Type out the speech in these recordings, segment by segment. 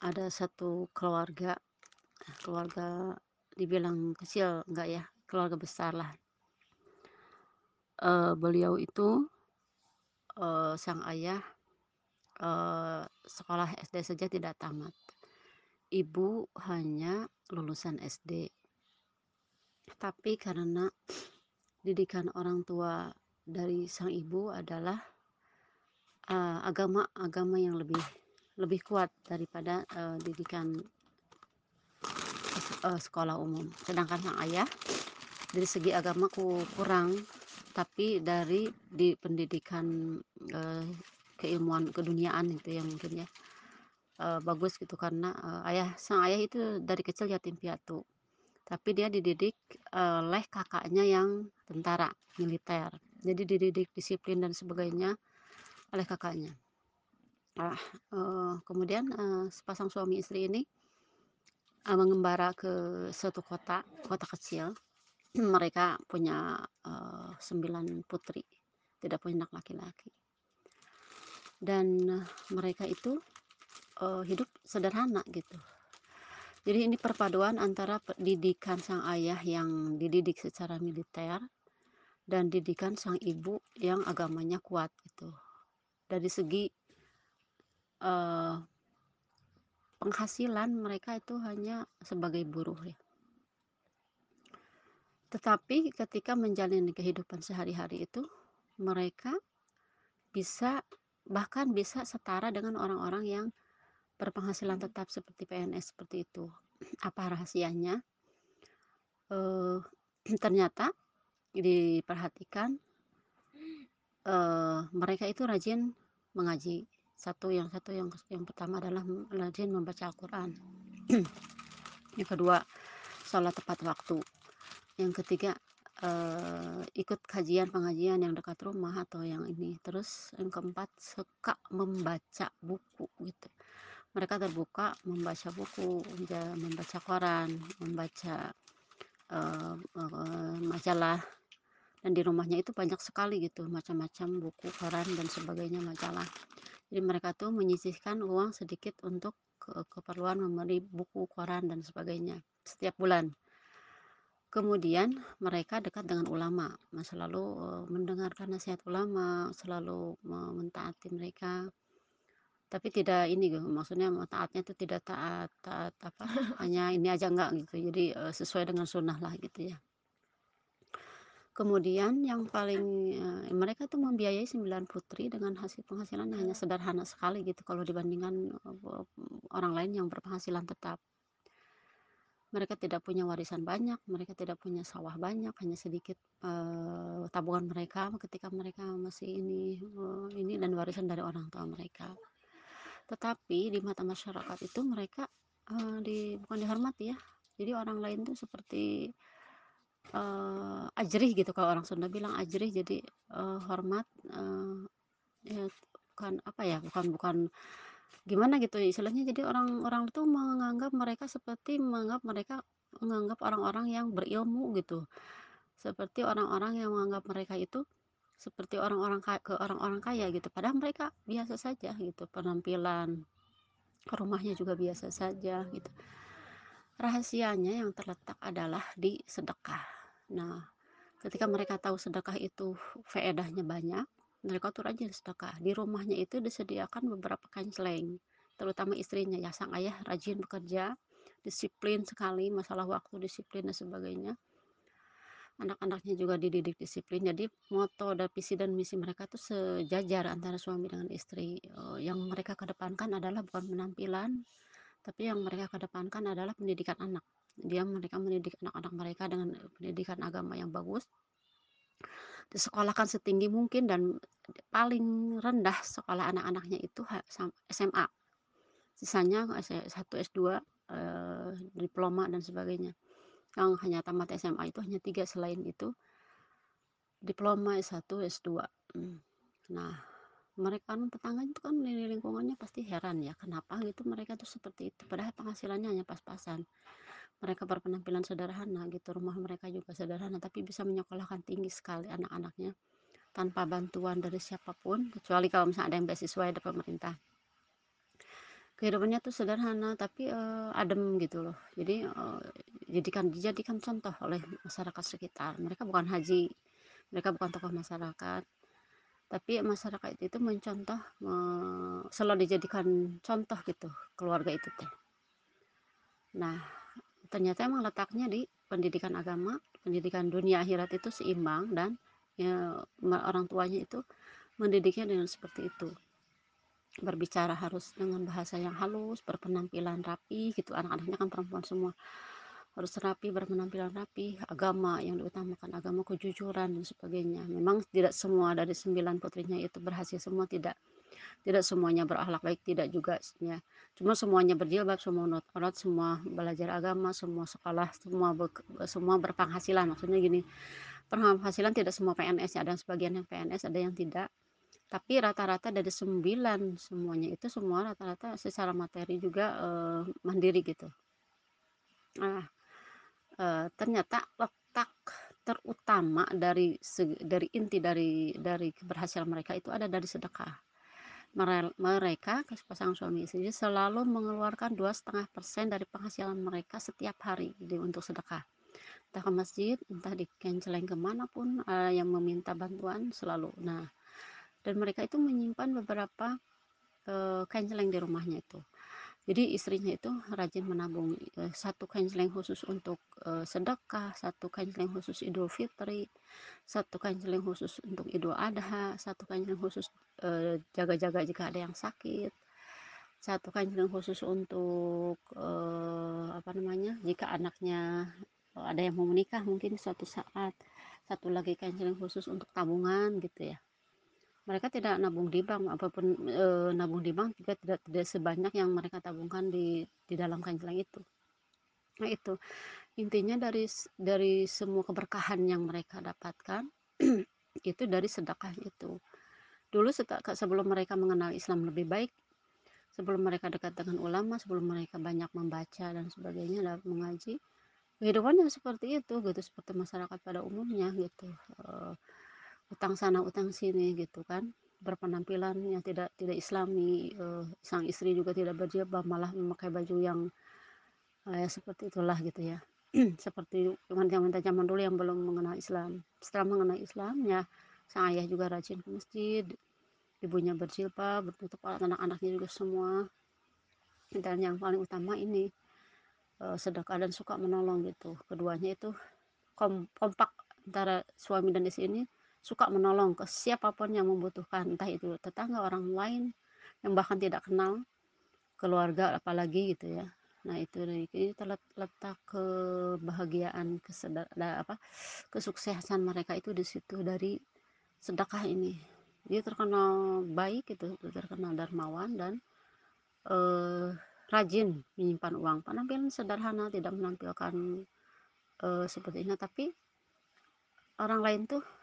ada satu keluarga keluarga dibilang kecil enggak ya keluarga besar lah. Uh, beliau itu uh, sang ayah uh, sekolah SD saja tidak tamat. Ibu hanya lulusan SD tapi karena didikan orang tua dari sang ibu adalah uh, agama agama yang lebih lebih kuat daripada uh, didikan uh, sekolah umum. Sedangkan sang ayah dari segi agama kurang. Tapi dari di pendidikan uh, keilmuan keduniaan itu yang mungkin ya uh, bagus gitu. Karena uh, ayah sang ayah itu dari kecil yatim piatu. Tapi dia dididik oleh kakaknya yang tentara militer. Jadi dididik disiplin dan sebagainya oleh kakaknya nah, uh, kemudian uh, sepasang suami istri ini uh, mengembara ke suatu kota kota kecil mereka punya uh, sembilan putri tidak punya anak laki-laki dan mereka itu uh, hidup sederhana gitu jadi ini perpaduan antara pendidikan sang ayah yang dididik secara militer dan didikan sang ibu yang agamanya kuat gitu. Dari segi uh, penghasilan mereka itu hanya sebagai buruh ya. Tetapi ketika menjalani kehidupan sehari-hari itu mereka bisa bahkan bisa setara dengan orang-orang yang berpenghasilan tetap seperti PNS seperti itu. Apa rahasianya? Uh, ternyata diperhatikan uh, mereka itu rajin mengaji satu yang satu yang yang pertama adalah rajin membaca Al-Quran. Yang kedua sholat tepat waktu. Yang ketiga uh, ikut kajian pengajian yang dekat rumah atau yang ini. Terus yang keempat suka membaca buku gitu. Mereka terbuka membaca buku membaca koran membaca uh, uh, majalah. Dan di rumahnya itu banyak sekali gitu macam-macam buku koran dan sebagainya majalah jadi mereka tuh menyisihkan uang sedikit untuk ke keperluan membeli buku koran dan sebagainya setiap bulan. Kemudian mereka dekat dengan ulama selalu uh, mendengarkan nasihat ulama selalu mentaati mereka. Tapi tidak ini gitu maksudnya taatnya itu tidak taat taat apa hanya ini aja enggak gitu. Jadi uh, sesuai dengan sunnah lah gitu ya kemudian yang paling uh, mereka tuh membiayai sembilan putri dengan hasil penghasilan yang hanya sederhana sekali gitu kalau dibandingkan uh, orang lain yang berpenghasilan tetap. Mereka tidak punya warisan banyak mereka tidak punya sawah banyak hanya sedikit uh, tabungan mereka ketika mereka masih ini uh, ini dan warisan dari orang tua mereka. Tetapi di mata masyarakat itu mereka uh, di bukan dihormati ya jadi orang lain tuh seperti uh, ajrih gitu. Kalau orang Sunda bilang ajrih jadi uh, hormat uh, ya bukan apa ya bukan bukan gimana gitu. Istilahnya jadi orang-orang itu menganggap mereka seperti menganggap mereka menganggap orang-orang yang berilmu gitu. Seperti orang-orang yang menganggap mereka itu seperti orang-orang ke orang-orang kaya gitu. Padahal mereka biasa saja gitu. Penampilan rumahnya juga biasa saja gitu rahasianya yang terletak adalah di sedekah. Nah ketika mereka tahu sedekah itu faedahnya banyak mereka tuh rajin sedekah. Di rumahnya itu disediakan beberapa kanceleng terutama istrinya ya sang ayah rajin bekerja disiplin sekali masalah waktu disiplin dan sebagainya. Anak-anaknya juga dididik disiplin jadi moto dan visi dan misi mereka tuh sejajar antara suami dengan istri. Uh, yang mereka kedepankan adalah bukan penampilan tapi yang mereka kedepankan adalah pendidikan anak. Dia mereka mendidik anak-anak mereka dengan pendidikan agama yang bagus disekolahkan setinggi mungkin dan paling rendah sekolah anak-anaknya itu SMA sisanya S1 S2 uh, diploma dan sebagainya. Yang hanya tamat SMA itu hanya tiga selain itu diploma S1 S2 hmm. nah mereka kan tetangga itu kan di lingkungannya pasti heran ya kenapa gitu mereka tuh seperti itu. Padahal penghasilannya hanya pas-pasan. Mereka berpenampilan sederhana gitu rumah mereka juga sederhana tapi bisa menyekolahkan tinggi sekali anak-anaknya tanpa bantuan dari siapa pun kecuali kalau misalnya ada yang beasiswa dari pemerintah. Kehidupannya tuh sederhana tapi uh, adem gitu loh. Jadi uh, jadikan dijadikan contoh oleh masyarakat sekitar. Mereka bukan haji mereka bukan tokoh masyarakat tapi masyarakat itu mencontoh selalu dijadikan contoh gitu keluarga itu teh. Nah ternyata emang letaknya di pendidikan agama pendidikan dunia akhirat itu seimbang dan ya, orang tuanya itu mendidiknya dengan seperti itu. Berbicara harus dengan bahasa yang halus berpenampilan rapi gitu anak-anaknya kan perempuan semua harus rapi berpenampilan rapi agama yang diutamakan agama kejujuran dan sebagainya. Memang tidak semua dari sembilan putrinya itu berhasil semua tidak. Tidak semuanya berakhlak baik tidak juga ya. Cuma semuanya berjilbab semua not aurat semua belajar agama semua sekolah semua ber, semua berpenghasilan. Maksudnya gini penghasilan tidak semua PNS ya ada sebagian yang PNS ada yang tidak. Tapi rata-rata dari sembilan semuanya itu semua rata-rata secara materi juga uh, mandiri gitu. Nah uh, ternyata letak terutama dari dari inti dari dari keberhasilan mereka itu ada dari sedekah. Mereka pasangan suami istri selalu mengeluarkan dua setengah persen dari penghasilan mereka setiap hari di, untuk sedekah. Entah ke masjid entah di kenceleng ke mana pun uh, yang meminta bantuan selalu. Nah dan mereka itu menyimpan beberapa uh, kanceleng di rumahnya itu jadi istrinya itu rajin menabung uh, satu kanceleng khusus untuk uh, sedekah satu kanceleng khusus idul fitri satu kanceleng khusus untuk idul adha satu kanceleng khusus jaga-jaga uh, jika ada yang sakit satu kanceleng khusus untuk apa namanya jika anaknya ada yang mau menikah mungkin suatu saat satu lagi kanceleng khusus untuk tabungan gitu ya mereka tidak nabung di bank apa pun e, nabung di bank juga tidak tidak sebanyak yang mereka tabungkan di di dalam kancelang itu. Nah itu. Intinya dari dari semua keberkahan yang mereka dapatkan itu dari sedekah itu. Dulu sebelum mereka mengenal Islam lebih baik sebelum mereka dekat dengan ulama sebelum mereka banyak membaca dan sebagainya dan mengaji kehidupannya seperti itu gitu seperti masyarakat pada umumnya gitu. E, utang sana utang sini gitu kan. Berpenampilan yang tidak tidak islami uh, sang istri juga tidak berjilbab malah memakai baju yang uh, seperti itulah gitu ya. Seperti wanita-wanita zaman dulu yang belum mengenal Islam. Setelah mengenal Islam ya sang ayah juga rajin ke masjid ibunya berjilbab bertutup anak-anaknya juga semua. Dan yang paling utama ini uh, sedekah dan suka menolong gitu. Keduanya itu kom kompak antara suami dan istri ini suka menolong ke siapa pun yang membutuhkan entah itu tetangga orang lain yang bahkan tidak kenal keluarga apalagi gitu ya. Nah itu ini terletak kebahagiaan kesedar apa kesuksesan mereka itu di situ dari sedekah ini. Dia terkenal baik itu terkenal dermawan dan eh, rajin menyimpan uang. Penampilan sederhana tidak menampilkan eh, seperti ini. Tapi orang lain tuh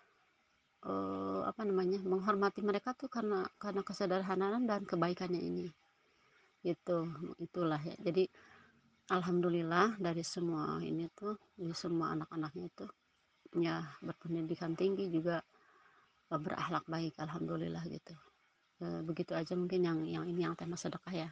uh, apa namanya menghormati mereka tuh karena karena kesederhanaan dan kebaikannya ini. Itu itulah ya. Jadi alhamdulillah dari semua ini tuh dari semua anak-anaknya itu ya berpendidikan tinggi juga berakhlak baik alhamdulillah gitu. E, begitu aja mungkin yang yang ini yang tema sedekah ya